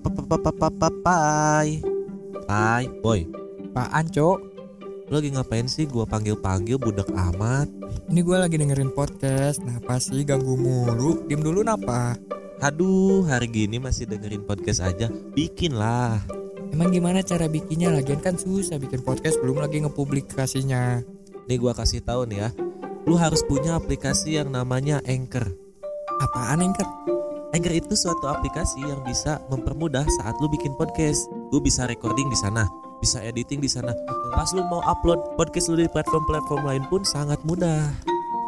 Pai. Pai, boy. Apaan, Cok? Lu lagi ngapain sih gua panggil-panggil budak amat? Ini gue lagi dengerin podcast. Napa sih ganggu mulu? Diem dulu napa? Aduh, hari gini masih dengerin podcast aja. Bikin lah. Emang gimana cara bikinnya? Lagian kan susah bikin podcast belum lagi ngepublikasinya. Nih gua kasih tahu nih ya. Lu harus punya aplikasi yang namanya Anchor. Apaan Anchor? Anchor itu suatu aplikasi yang bisa mempermudah saat lu bikin podcast. Lu bisa recording di sana, bisa editing di sana. Pas lu mau upload podcast lu di platform-platform lain pun sangat mudah.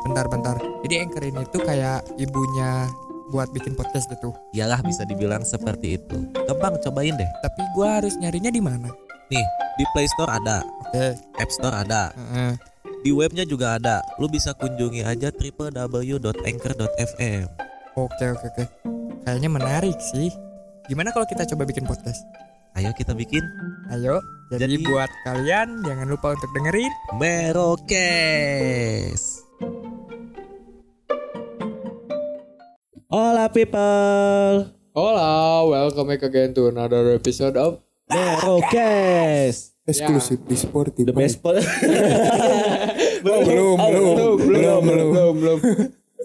Bentar-bentar. Jadi Anchor ini tuh kayak ibunya buat bikin podcast gitu. Iyalah bisa dibilang seperti itu. Gampang cobain deh. Tapi gue harus nyarinya di mana? Nih, di Play Store ada, Oke. App Store ada, Heeh. di webnya juga ada. Lu bisa kunjungi aja www.anchor.fm. Oke oke oke. Kayaknya menarik sih. Gimana kalau kita coba bikin podcast? Ayo kita bikin Ayo. Jadi, Jadi- buat kalian jangan lupa untuk dengerin. Merokes. Hola people, Hola, welcome back again to another episode of Merokes. eksklusif di Sporty The best po- belum belum belum belum belum belum.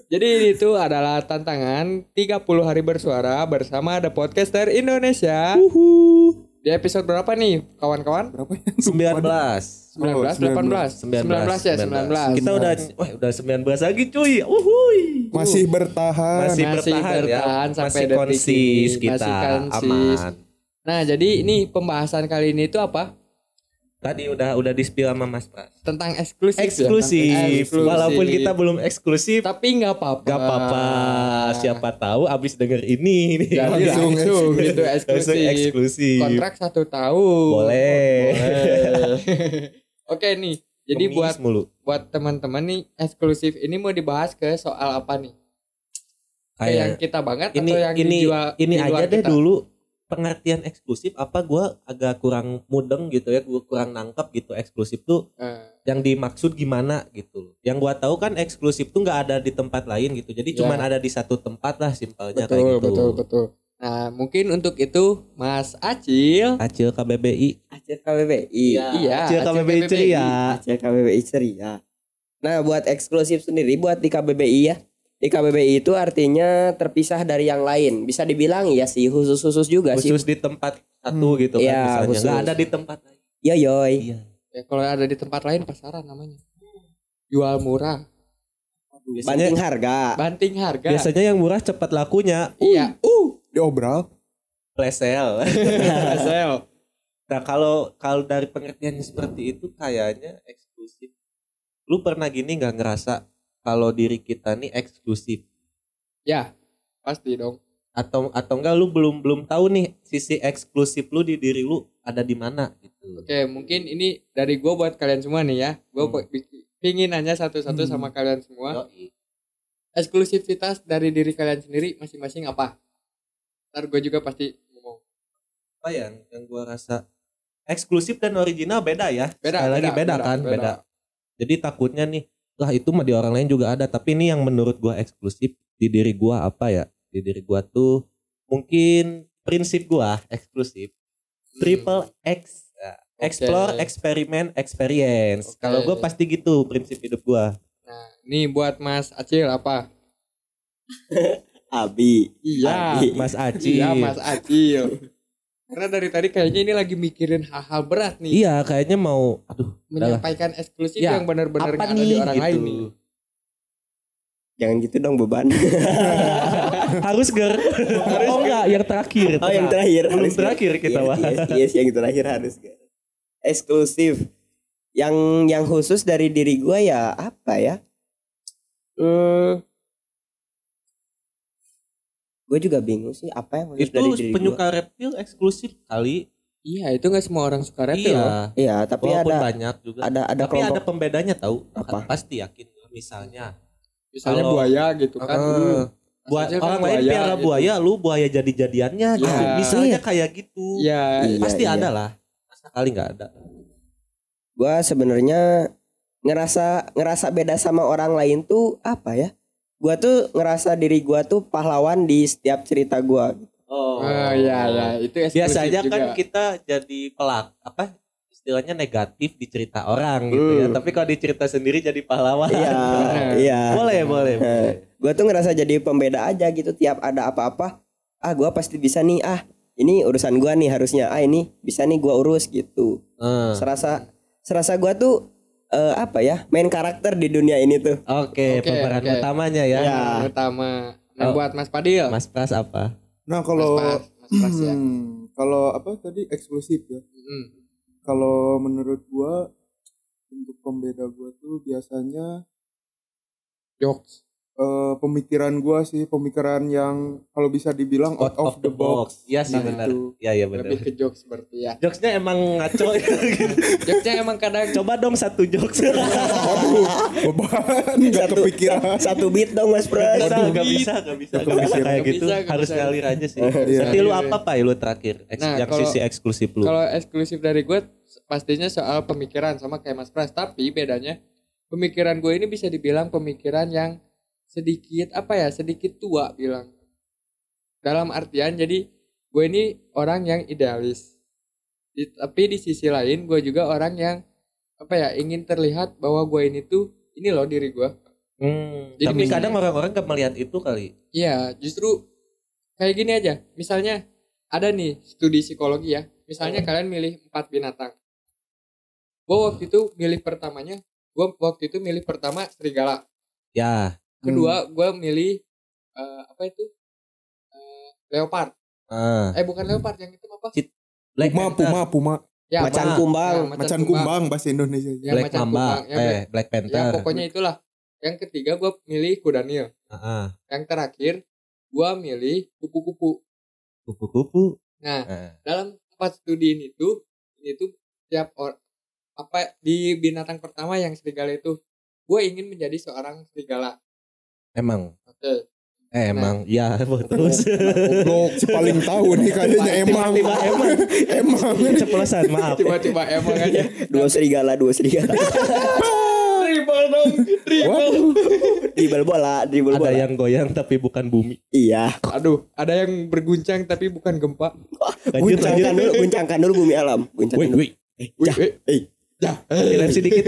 Jadi ini tuh adalah tantangan 30 hari bersuara bersama The Podcaster Indonesia. Di episode berapa nih, kawan-kawan? berapa ya 19. 19, 18, 19, ya, 19. Kita udah wah udah 19 lagi cuy. Uhuy. masih bertahan Masih, Masih bertahan, bertahan ya. sampai Masih detik konsis ini. kita Masih konsis. aman. Nah, jadi ini pembahasan kali ini tuh apa? Tadi udah udah di spill sama Mas Pras. Tentang eksklusif. ya? Eksklusif. Eksklusif. Walaupun kita belum eksklusif, tapi nggak apa-apa. gak apa-apa. Siapa tahu abis denger ini nih. Jadi langsung, Langsung gitu Langsung eksklusif. eksklusif. Kontrak satu tahun. Boleh. Boleh. Oke nih. Jadi Ngemis buat mulu. buat teman-teman nih eksklusif ini mau dibahas ke soal apa nih? Kayak yang kita banget ini atau yang ini dijual ini di aja deh kita? dulu pengertian eksklusif apa gua agak kurang mudeng gitu ya gua kurang nangkep gitu eksklusif tuh Eh, yang dimaksud gimana gitu yang gua tahu kan eksklusif tuh nggak ada di tempat lain gitu jadi Ya. cuman ada di satu tempat lah simpelnya kayak gitu betul betul. Nah mungkin untuk itu Mas Acil. Acil KBBI Acil KBBI. Iya. Acil KBBI ceria Acil KBBI ceria. Nah, buat eksklusif sendiri buat di KBBI ya. Di KBBI itu artinya terpisah dari yang lain. Bisa dibilang ya sih khusus-khusus juga khusus sih. di tempat satu gitu kan Iya, misalnya khusus. nggak ada di tempat lain Ya yoy. iya Ya, kalau ada di tempat lain pasaran namanya. Jual murah, Banting harga. banting harga. biasanya yang murah cepat lakunya Iya. Uh, diobral flash sale sale. Nah kalau kalau dari pengertiannya seperti itu kayaknya eksklusif. Lu pernah gini nggak ngerasa kalau diri kita nih eksklusif Ya, pasti dong. atau atau enggak lu belum belum tahu nih sisi eksklusif lu di diri lu ada di mana gitu. Oke, mungkin ini dari gue buat kalian semua nih ya. Gue Hmm. pingin nanya satu-satu Hmm. sama kalian semua. Yoi. Eksklusivitas dari diri kalian sendiri masing-masing apa? Ntar gue juga pasti ngomong. Apa yang yang gua rasa eksklusif dan original beda ya. Beda, Sekali lagi beda, beda, beda, kan, beda. beda. Jadi takutnya nih, lah itu mah di orang lain juga ada, tapi ini yang menurut gua eksklusif di diri gua apa ya? Di diri gua tuh mungkin prinsip gua eksklusif. Triple X. Ya, Explore, Hmm. Eksperimen, experience. Oke. Kalau gua pasti gitu prinsip hidup gua. Nah, ini buat Mas Acil apa? Abi. Iya, Abi. Mas Aci. Iya, Mas Acil. Karena dari tadi kayaknya ini lagi mikirin hal-hal berat nih. Iya, kayaknya mau aduh. Menyampaikan eksklusif Ya, yang benar-benar nggak ada di orang gitu. lain nih. Jangan gitu dong beban. Harus ger. oh enggak, yang terakhir. oh, yang terakhir. Belum harus terakhir kita Yes, bahas. Yes, yes, yang terakhir harus eksklusif. Yang yang khusus dari diri gua ya apa ya? Hmm, gue juga bingung sih apa yang khusus Itu dari diri gua. penyuka reptil eksklusif kali. Iya, itu nggak semua orang suka reptil. loh. Iya. Iya, tapi Walaupun ada banyak juga. ada ada Tapi ada kelompok pembedanya tahu. Apa? Pasti yakin. Misalnya, Misalnya Kalau- buaya gitu kan. buat Acil kan orang lain buaya piara gitu. buaya, lu buaya jadi-jadiannya gitu. Iya. Misalnya kayak gitu. Iya, Iya, Pasti iya. ada lah. Masa kali nggak ada. gua sebenarnya ngerasa ngerasa beda sama orang lain tuh apa ya? Gua tuh ngerasa diri gua tuh pahlawan di setiap cerita gua. gitu. Oh. Oh iya ya, itu Biasanya juga. kan kita jadi pelak apa istilahnya negatif di cerita orang gitu ya. Tapi kalau di cerita sendiri jadi pahlawan. Iya, iya. boleh, boleh. boleh. Gue tuh ngerasa jadi pembeda aja gitu tiap ada apa-apa. Ah, gua pasti bisa nih. Ah, ini urusan gua nih harusnya. Ah, ini bisa nih gua urus gitu. Eh, Serasa serasa gua tuh eh, apa ya? Main karakter di dunia ini tuh. Oke, Oke, pemeran oke. utamanya ya. Iya. Yang pertama. Nah, Oh. buat Mas Padil. Mas Pras apa? Nah kalau Mas Mas ya. Hmm, kalau apa tadi eksklusif ya. Hmm. Kalau menurut gua untuk pembeda gua tuh biasanya Jokes. Eh, pemikiran gua sih pemikiran yang kalau bisa dibilang out, of, the box. Iya sih Nah, benar. Iya iya benar. Lebih ke jokes berarti ya. Jokesnya emang ngaco gitu. Jokesnya emang kadang Coba dong satu jokes. Waduh, beban nggak Satu- kepikiran. Satu beat dong Mas Pras. Bisa, gak bisa, gak bisa, gak bisa kayak Gak gitu. bisa, gak Harus bisa. ngalir aja sih. Iya. Nanti lu apa pak? Lu terakhir, Eks- Nah, yang sisi eksklusif lu. kalau eksklusif dari gue pastinya soal pemikiran sama kayak Mas Pras tapi bedanya pemikiran gue ini bisa dibilang pemikiran yang sedikit apa ya sedikit tua bilang dalam artian jadi gue ini orang yang idealis Di- tapi di sisi lain gue juga orang yang apa ya ingin terlihat bahwa gue ini tuh ini loh diri gue Hmm, Jadi tapi misalnya- kadang orang-orang gak melihat itu kali. Iya, justru kayak gini aja. Misalnya ada nih studi psikologi ya. Misalnya kalian milih empat binatang. Gue waktu itu milih pertamanya, gue waktu itu milih pertama serigala. Ya. Kedua gue milih eh, apa itu Eh, leopard. Ah. Eh bukan leopard yang itu apa? Cit- Black Puma, Panther. puma, puma. Ya, Macan ma- kumbang. ya, Macan kumbang bahasa Indonesia. Ya, Black macan Mamba. kumbang. Ya, eh, Black- Black Ya Panther. pokoknya itulah. Yang ketiga gue milih kuda nil. Ah, Yang terakhir gue milih kupu-kupu. Kupu-kupu. Nah, Ah. dalam empat studi ini tuh ini tuh tiap or apa di binatang pertama yang serigala itu gue ingin menjadi seorang serigala Emang. oke Eh, emang. Iya, terus. Goblok, si paling tahu nih kayaknya emang. Tiba-tiba emang. emang. Ceplosan, maaf. tiba-tiba emang aja Dua serigala, dua serigala. dribble dong dribble dribble bola, dribble Ada bola. yang goyang tapi bukan bumi. Iya. aduh ada yang berguncang tapi bukan gempa Lanjut, Guncangkan dulu, guncangkan dulu bumi alam. Guncangkan dulu. wait. Eh, Wih, jah. wih. Eh, Dah. Dilem sedikit.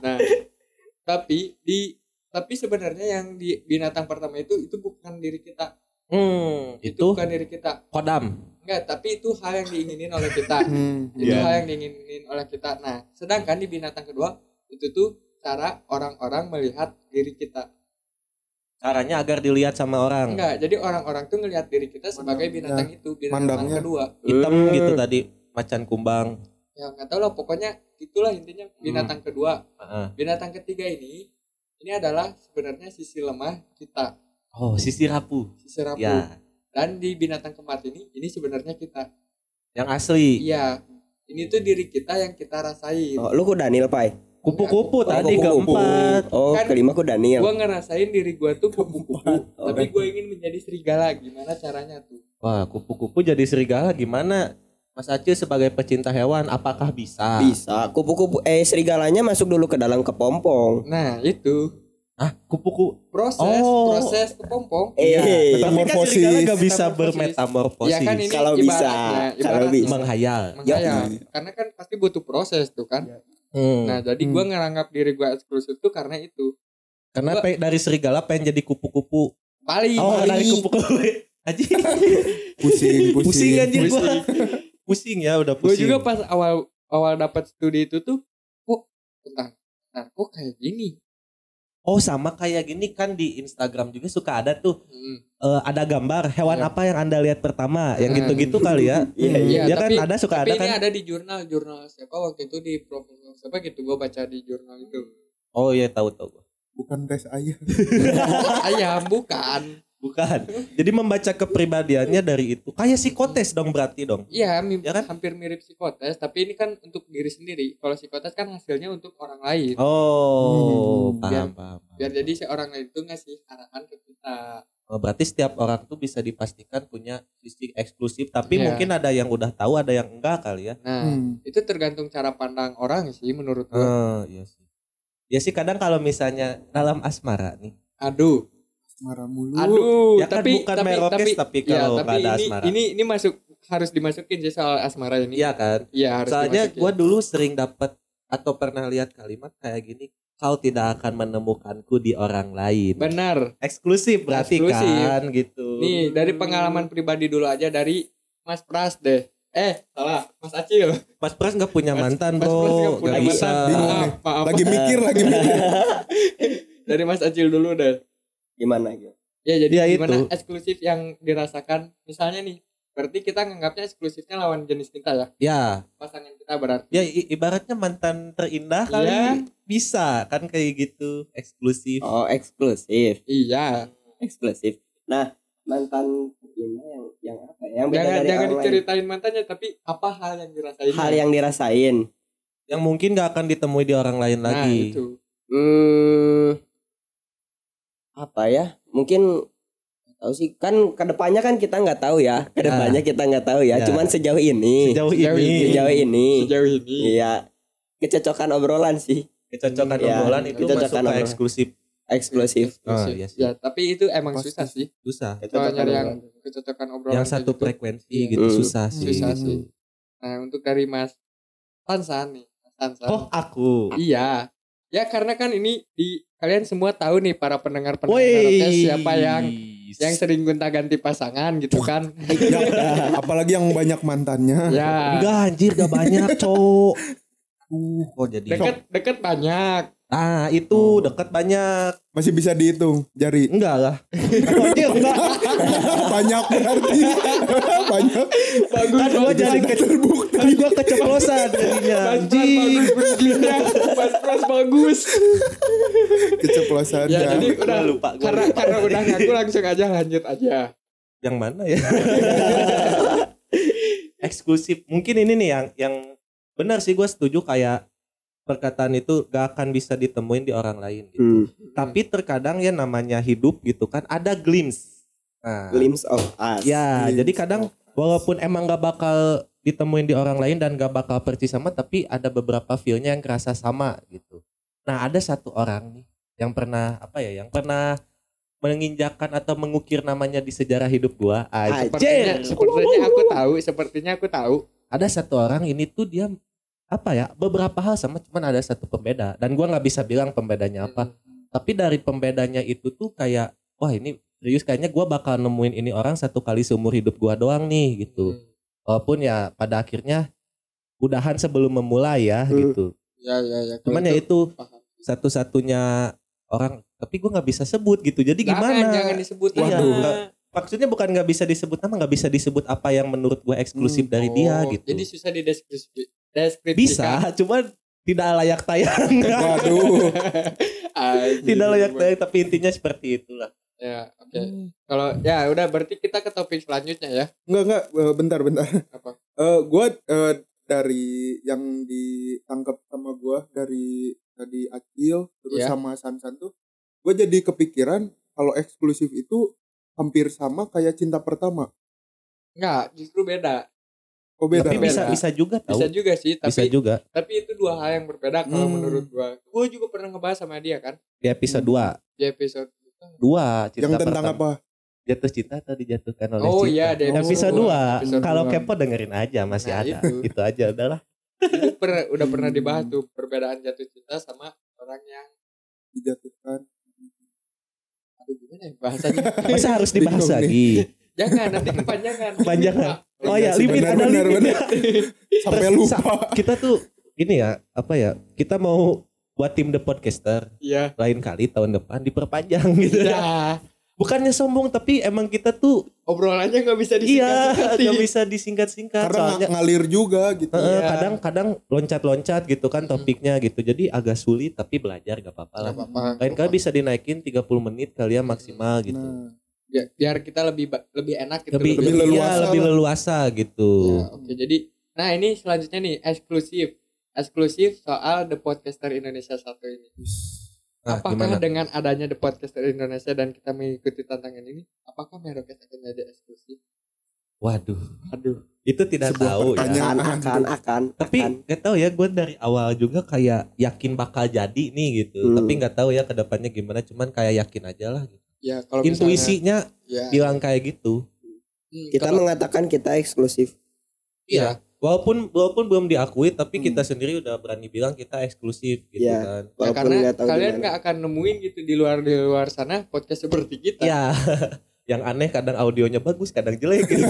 nah tapi di tapi sebenarnya yang di binatang pertama itu itu bukan diri kita Hmm, itu, itu bukan diri kita kodam. enggak tapi itu hal yang diinginin oleh kita Hmm, itu Iya. hal yang diinginin oleh kita nah sedangkan di binatang kedua itu tuh cara orang-orang melihat diri kita Caranya agar dilihat sama orang. enggak jadi orang-orang tuh ngelihat diri kita sebagai binatang itu binatang Mandangnya. kedua Hitam Eh. gitu tadi. Macan kumbang. ya nggak tahu lah pokoknya itulah intinya binatang kedua Ah. binatang ketiga ini ini adalah sebenarnya sisi lemah kita Oh, sisi rapuh. sisi rapuh Ya, dan di binatang keempat ini ini sebenarnya kita yang asli. iya ini tuh diri kita yang kita rasain Oh, lu ku Daniel, Pai. Kupu-kupu Oh, tadi kupu-kupu. keempat. Oh, Kan- kelima ku Daniel. gua ngerasain diri gua tuh kupu-kupu Oh, tapi gue ingin menjadi serigala gimana caranya tuh Wah, kupu-kupu jadi serigala gimana? Mas Aceh sebagai pecinta hewan, apakah bisa? Bisa. Kupu-kupu eh serigalanya masuk dulu ke dalam kepompong. nah itu Ah, kupu-kupu. proses Oh. proses kepompong Eh, Tapi kan Metamorfosis. serigala gak bisa Metamorfosis. bermetamorfosis. ya kan ini Kalau bisa, kalau bisa. menghayal. Menghayal. Yoi. karena kan pasti butuh proses tuh kan Hmm. nah jadi Hmm. gua ngeranggap diri gua eksklusif tuh karena itu Karena gua- pe- dari serigala pengen jadi kupu-kupu. paling Oh, paling dari kupu-kupu. Aji. Pusing, pusing. pusing anjir gua. Pusing. Ya, udah gue pusing. juga pas awal awal dapat studi itu tuh kok tentang nah kok kayak gini Oh, sama kayak gini kan di Instagram juga suka ada tuh Hmm. eh, ada gambar hewan Iya. apa yang Anda lihat pertama, yang Nah. gitu-gitu kali ya. Iya, Iya, Ya kan tapi- ada suka tapi ada ini kan. ada di jurnal jurnal siapa waktu itu di profesor siapa gitu gue baca di jurnal itu Oh iya tahu tahu. Bukan tes ayah. ayam bukan Bukan. Jadi membaca kepribadiannya dari itu. Kayak psikotes dong berarti dong. iya Ya kan? hampir mirip psikotes tapi ini kan untuk diri sendiri kalau psikotes kan hasilnya untuk orang lain Oh, Hmm, paham, biar- paham. biar jadi si orang lain itu ngasih arahan ke kita Oh, berarti setiap orang tuh bisa dipastikan punya sisi eksklusif, tapi Iya. mungkin ada yang udah tahu, ada yang enggak kali ya. nah Hmm. itu tergantung cara pandang orang sih menurut gue Oh, iya sih. Ya sih kadang kalau misalnya dalam asmara nih, aduh asmara mulu. Aduh, Ya kan tapi bukan tapi merokes, tapi, tapi ya, kalau tapi nggak ada ini, asmara. ini ini masuk harus dimasukin sih soal asmara ini. Iya kan? Iya, harus Soalnya dimasukin. gue dulu sering dapat atau pernah lihat kalimat kayak gini, kau tidak akan menemukanku di orang lain. benar. Eksklusif berarti Eksklusif. kan gitu. Nih, dari pengalaman pribadi dulu aja dari Mas Pras deh. Eh, salah, Mas Acil. Mas Pras nggak punya Mas- mantan Mas bro, punya Lagi bisa. Maaf, maaf. Lagi mikir, lagi mikir. Dari Mas Acil dulu deh. Gimana gitu? Ya, jadi Ya, gimana itu. eksklusif yang dirasakan? Misalnya nih, berarti kita nganggapnya eksklusifnya lawan jenis kita ya. Ya, Pasangan kita berarti. ya i- ibaratnya mantan terindah kali Iya. bisa kan kayak gitu eksklusif. Oh, eksklusif. Iya. Eksklusif. Nah, mantan ini yang yang apa ya? Yang beda Jangan dari jangan lain. diceritain mantannya, tapi apa hal yang dirasain? Hal yang dirasain. Yang mungkin gak akan ditemui di orang lain nah, lagi. itu. Hmm, apa ya? Mungkin tahu sih kan ke depannya kan kita nggak tahu ya. Ke depannya kita nggak tahu ya. Ya. Cuman sejauh ini, Sejauh Sejauh ini, sejauh ini, Sejauh ini. iya kecocokan obrolan sih, kecocokan Ya, obrolan itu kecocokan masuk ke obrolan. eksklusif. eksklusif. Oh, iya sih. Ya, tapi itu emang Pasti. susah sih. Susah. Kalau Kecocokan nyari yang obrolan. kecocokan obrolan Yang satu gitu. frekuensi Iya. gitu Hmm. susah sih. Susah sih. Nah, untuk dari Mas Tansan nih, Tansan. Oh, aku. Iya. Ya karena kan ini di kalian semua tahu nih para pendengar-pendengar Woi. podcast siapa yang yang sering gonta-ganti pasangan gitu kan. Ya, apalagi yang banyak mantannya. ya. Enggak anjir gak banyak, Cok. Uh, kok jadi Deket deket banyak. Ah, itu Oh. dekat banyak. Masih bisa dihitung jari. Enggak lah. Enggak. banyak berarti. banyak. Bagus Kan gua bagus. jadi ke kan gua keceplosan jadinya. Anjing. Mas Pras bagus. Keceplosan Ya, ya. jadi udah lupa, gua karena lupa. karena udah ngaku langsung aja lanjut aja. Yang mana ya? Eksklusif. Mungkin ini nih yang yang benar sih gue setuju kayak perkataan itu gak akan bisa ditemuin di orang lain gitu. Hmm. Tapi terkadang ya namanya hidup gitu kan ada glimpse. Nah, Glimpse of us. Ya, Glimpse jadi kadang walaupun emang gak bakal ditemuin di orang lain dan gak bakal persis sama, tapi ada beberapa feelnya yang kerasa sama gitu. Nah, ada satu orang nih yang pernah apa ya, yang pernah menginjakan atau mengukir namanya di sejarah hidup gua. Sepertinya, Anjir. sepertinya aku tahu, sepertinya aku tahu. Ada satu orang ini tuh dia apa ya, beberapa hal sama, cuman ada satu pembeda dan gua nggak bisa bilang pembedanya apa. Tapi dari pembedanya itu tuh kayak, wah ini serius kayaknya gua bakal nemuin ini orang satu kali seumur hidup gua doang nih gitu. Hmm. walaupun ya pada akhirnya udahan sebelum memulai ya Hmm. gitu Ya ya ya. Cuman ya itu satu-satunya orang tapi gue nggak bisa sebut gitu jadi Jangan, gimana jangan disebut Iya, nama. nggak- maksudnya bukan nggak bisa disebut nama nggak bisa disebut apa yang menurut gue eksklusif Hmm. dari dia Oh, gitu Jadi susah dideskripsi. deskripsikan. bisa cuman tidak layak tayang Waduh. Tidak layak tayang tapi intinya seperti itulah Ya, oke. Kalau ya udah berarti kita ke topik selanjutnya ya. Enggak enggak Eh, bentar bentar. Apa? Eh gua eh, dari yang ditangkap sama gua dari tadi Acil terus Iya. sama Sansan tuh gua jadi kepikiran kalau eksklusif itu hampir sama kayak cinta pertama. Enggak, justru beda. Oh beda. tapi bisa beda. bisa juga tahu Bisa juga sih, bisa tapi juga tapi itu dua hal yang berbeda kalau Hmm. menurut gua. Gua juga pernah ngebahas sama dia kan di episode 2 di episode dua cinta yang tentang pertama. apa? jatuh cinta atau dijatuhkan oleh Oh cinta iya, di episode Oh, 2 episode kalau kepo dengerin aja masih Nah, ada itu. itu. aja udahlah itu pernah udah pernah Hmm. dibahas tuh perbedaan jatuh cinta sama orang yang Dijatuhkan. Aduh gimana ya bahasanya? Masa harus dibahas lagi? jangan nanti kepanjangan. Kepanjangan. oh ya limit benar, ada benar, limit. Sampai lupa. kita tuh ini ya apa ya kita mau buat tim the podcaster. Iya. Lain kali tahun depan diperpanjang gitu. Ya bukannya sombong tapi emang kita tuh obrolannya nggak bisa iya disingkat nggak bisa disingkat-singkat Karena soalnya ng- ngalir juga gitu. eh, Iya. kadang-kadang loncat-loncat gitu kan topiknya gitu. Jadi agak sulit tapi belajar gak apa-apa lah. Lain kali bisa dinaikin 30 menit kali ya maksimal gitu. Nah, Biar, biar kita lebih lebih enak gitu lebih Lebih lebih leluasa leluasa, lebih lah. leluasa gitu. Ya, oke jadi nah ini selanjutnya nih eksklusif. Eksklusif soal The Podcaster Indonesia satu ini Nah, apakah gimana? dengan adanya The Podcaster Indonesia dan kita mengikuti tantangan ini apakah Merokes akan jadi eksklusif waduh aduh itu tidak Sebuah tahu ya pertanyaan. akan akan akan tapi akan. nggak tahu ya gue dari awal juga kayak yakin bakal jadi nih gitu Hmm. tapi nggak tahu ya ke depannya gimana cuman kayak yakin aja lah gitu Ya kalau misalnya- intuisinya ya, bilang kayak gitu. hmm, Kita kalau- mengatakan kita eksklusif. Iya. Walaupun walaupun belum diakui tapi Hmm. kita sendiri udah berani bilang kita eksklusif gitu Iya. kan. Ya, karena kalian gimana. nggak akan nemuin gitu di luar di luar sana podcast seperti kita. Iya. Yang aneh kadang audionya bagus, kadang jelek gitu.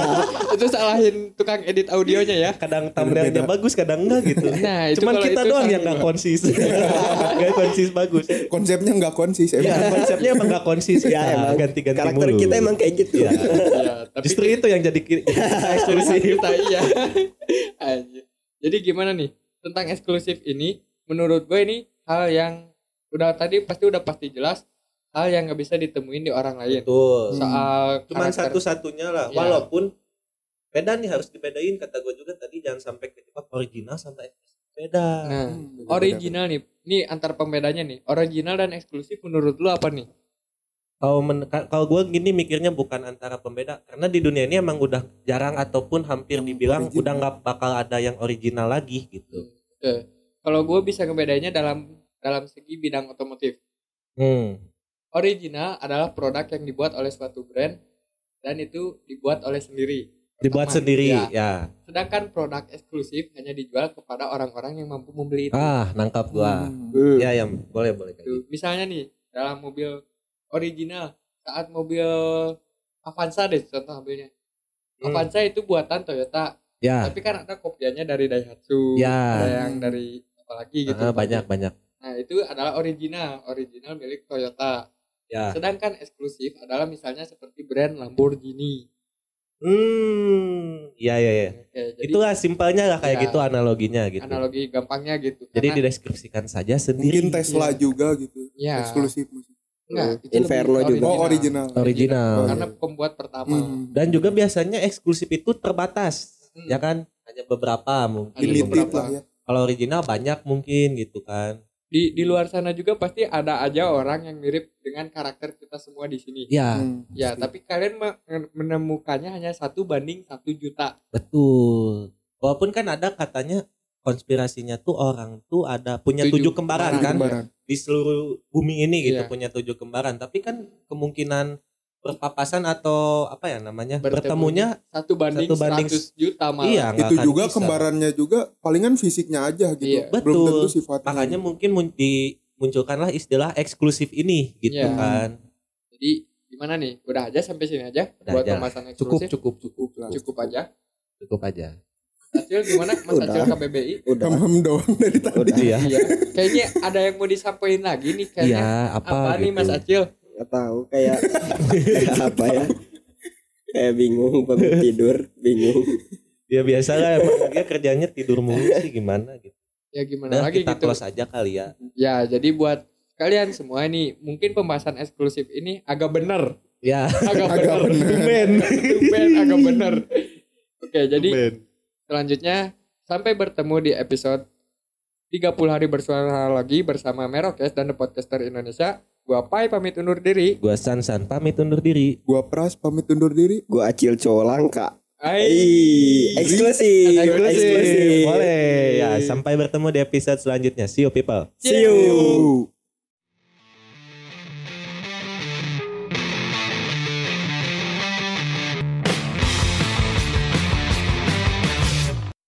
Itu salahin tukang edit audionya ya. kadang thumbnailnya bagus, kadang enggak gitu. Nah, itu Cuman kalau kita itu doang yang nggak konsis. Gak konsis bagus. Konsepnya nggak konsis Iya, emang. konsepnya emang gak konsis. Ya emang ganti-ganti karakter mulu. kita emang kayak gitu. Iya. Iya, tapi Justru itu yang jadi eksklusif. kita iya. Anjir. Jadi gimana nih tentang eksklusif ini? Menurut gue ini hal yang udah tadi pasti udah pasti jelas hal yang nggak bisa ditemuin di orang lain. Betul. Soal Cuman satu-satunya lah. Iya. Walaupun beda nih harus dibedain kata gue juga tadi jangan sampai kejebak original sama eksklusif. Beda. Nah, Hmm, original nih. Nih antar pembedanya nih. Original dan eksklusif menurut lu apa nih? Kalau kalau gue gini mikirnya bukan antara pembeda karena di dunia ini emang udah jarang ataupun hampir Yang dibilang original. udah nggak bakal ada yang original lagi gitu. Oke. Kalau gue bisa ngebedainnya dalam dalam segi bidang otomotif. Hmm. Original adalah produk yang dibuat oleh suatu brand dan itu dibuat oleh sendiri. Dibuat sendiri ya. ya. Sedangkan produk eksklusif hanya dijual kepada orang-orang yang mampu membeli itu. Ah, nangkap gua. Hmm. Hmm. Ya, yang boleh boleh kayak gitu. Misalnya nih dalam mobil original saat mobil Avanza deh contoh ambilnya. Hmm. Avanza itu buatan Toyota, Ya. tapi kan ada kopiannya dari Daihatsu, Ya. ada yang dari apalagi gitu. Ah, banyak banyak. Nah, itu adalah original, original milik Toyota. Ya. Sedangkan eksklusif adalah misalnya seperti brand Lamborghini. Hmm. Ya ya ya. Oke, jadi Itulah simpelnya lah kayak Ya. gitu analoginya gitu. analogi gampangnya gitu. Jadi Karena- dideskripsikan saja sendiri. Mungkin Tesla Iya. juga gitu. Ya. Eksklusif maksudnya. Enggak, itu Inferno lebih juga. Oh, original. Original. Karena pembuat pertama. Hmm. Dan juga biasanya eksklusif itu terbatas, Hmm. ya kan? Hanya beberapa mungkin. Limited beberapa. lah ya. Kalau original banyak mungkin gitu kan. Di di luar sana juga pasti ada aja orang yang mirip dengan karakter kita semua di sini. Ya, Hmm. Ya, tapi kalian me- menemukannya hanya satu banding satu juta. betul. Walaupun kan ada katanya konspirasinya tuh orang tuh ada punya Tujuh tujuh kembaran kembaran, kan Kembaran. di seluruh bumi ini gitu Iya. punya tujuh kembaran. Tapi kan kemungkinan berpapasan atau apa ya namanya Bertemu. bertemunya Satu banding, Satu banding 100 juta malah. iya Itu akan juga bisa. kembarannya juga palingan fisiknya aja gitu. Iya. Belum Betul. tentu sifatnya. makanya mungkin mun- dimunculkanlah istilah eksklusif ini gitu Iya. kan. Jadi gimana nih? Udah aja sampai sini aja Udah buat aja. pembahasan Cukup eksklusif. cukup cukup lah. Cukup aja. cukup aja. Acil gimana? Mas Udah. Acil KBBI? Udah. Hamam doang dari tadi. Udah. Iya. iya. Kayaknya ada yang mau disampaikan lagi nih kayaknya. Iya, apa, Apa, nih gitu. Mas Acil? Gak tahu kayak kayak apa ya? Kayak bingung bangun tidur, bingung. Ya biasa lah emang dia kerjanya tidur mulu sih gimana gitu. Ya gimana Nah, lagi kita gitu. close aja kali ya. Ya, jadi buat kalian semua ini mungkin pembahasan eksklusif ini agak bener. Ya, Agak, Agak bener. bener. Ben. Tumben agak bener. Oke, jadi Ben. selanjutnya sampai bertemu di episode 30 hari bersuara lagi bersama Merokes dan The Podcaster Indonesia. Gua Pai pamit undur diri. Gua San San pamit undur diri. Gua Pras pamit undur diri. Gua acil colangka. Hai. Ih, eksklusif. Eksklusif. Boleh. Ya, sampai bertemu di episode selanjutnya. See you people. See you. Yo.